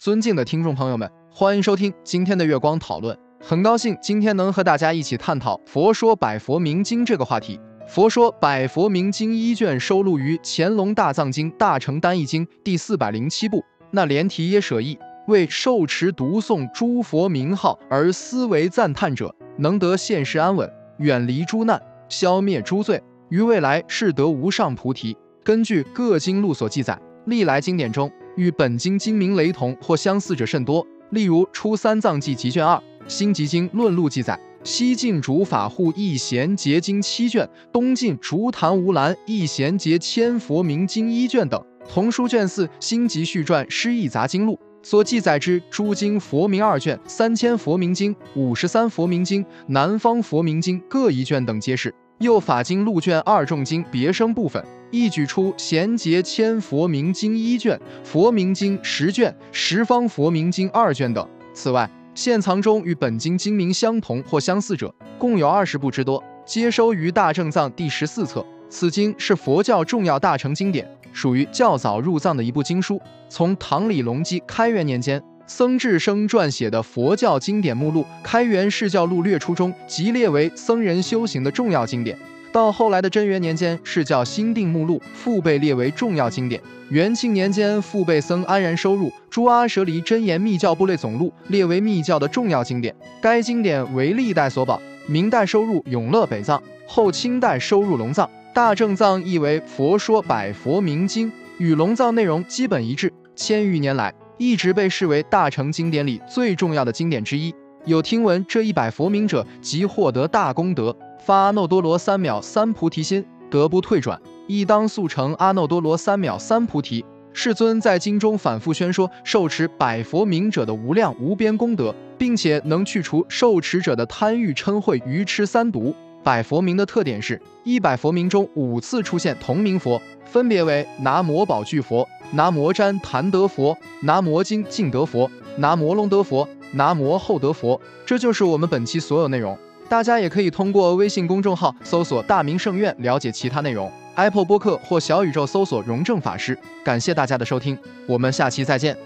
尊敬的听众朋友们，欢迎收听今天的月光讨论。很高兴今天能和大家一起探讨《佛说百佛明经》这个话题。《佛说百佛明经》一卷收录于《乾隆大藏经·大成单义经》第四百零七部。那连提耶舍译，为受持读诵诸佛名号而思维赞叹者，能得现世安稳，远离诸难，消灭诸罪，于未来是得无上菩提。根据各经录所记载，历来经典中与本经经名雷同或相似者甚多。例如《初三藏记集卷二》《新集经论录》记载，西晋竺法护一贤结经七卷，东晋竺檀无兰一贤结千佛明经一卷等。同书卷四《新集序传诗意杂经录》所记载之诸经佛名二卷、三千佛明经、五十三佛明经、南方佛明经各一卷等皆是。又法经录卷二重经别生部分，亦举出贤结千佛明经一卷、佛明经十卷、十方佛明经二卷等。此外，现藏中与本经经名相同或相似者，共有二十部之多，皆收于大正藏第十四册。此经是佛教重要大成经典，属于较早入藏的一部经书。从唐李隆基开元年间。僧智生撰写的佛教经典目录《开元释教录略出》中，即列为僧人修行的重要经典。到后来的贞元年间，释教新定目录复被列为重要经典。元庆年间，复被僧安然收入《诸阿舍离真言密教部类总录》，列为密教的重要经典。该经典为历代所保，明代收入永乐北藏，后清代收入龙藏。大正藏译为《佛说百佛明经》，与龙藏内容基本一致。千余年来。一直被视为大乘经典里最重要的经典之一。有听闻这一百佛名者，即获得大功德，发阿耨多罗三藐三菩提心，得不退转，亦当速成阿耨多罗三藐三菩提。世尊在经中反复宣说受持百佛名者的无量无边功德，并且能去除受持者的贪欲嗔恚愚痴三毒。百佛名的特点是，一百佛名中五次出现同名佛，分别为南无宝具佛。拿魔瞻檀得佛，拿魔经敬得佛，拿魔龙得佛，拿魔后得佛。这就是我们本期所有内容。大家也可以通过微信公众号搜索“大明圣院”了解其他内容。Apple 播客或小宇宙搜索“荣正法师”。感谢大家的收听，我们下期再见。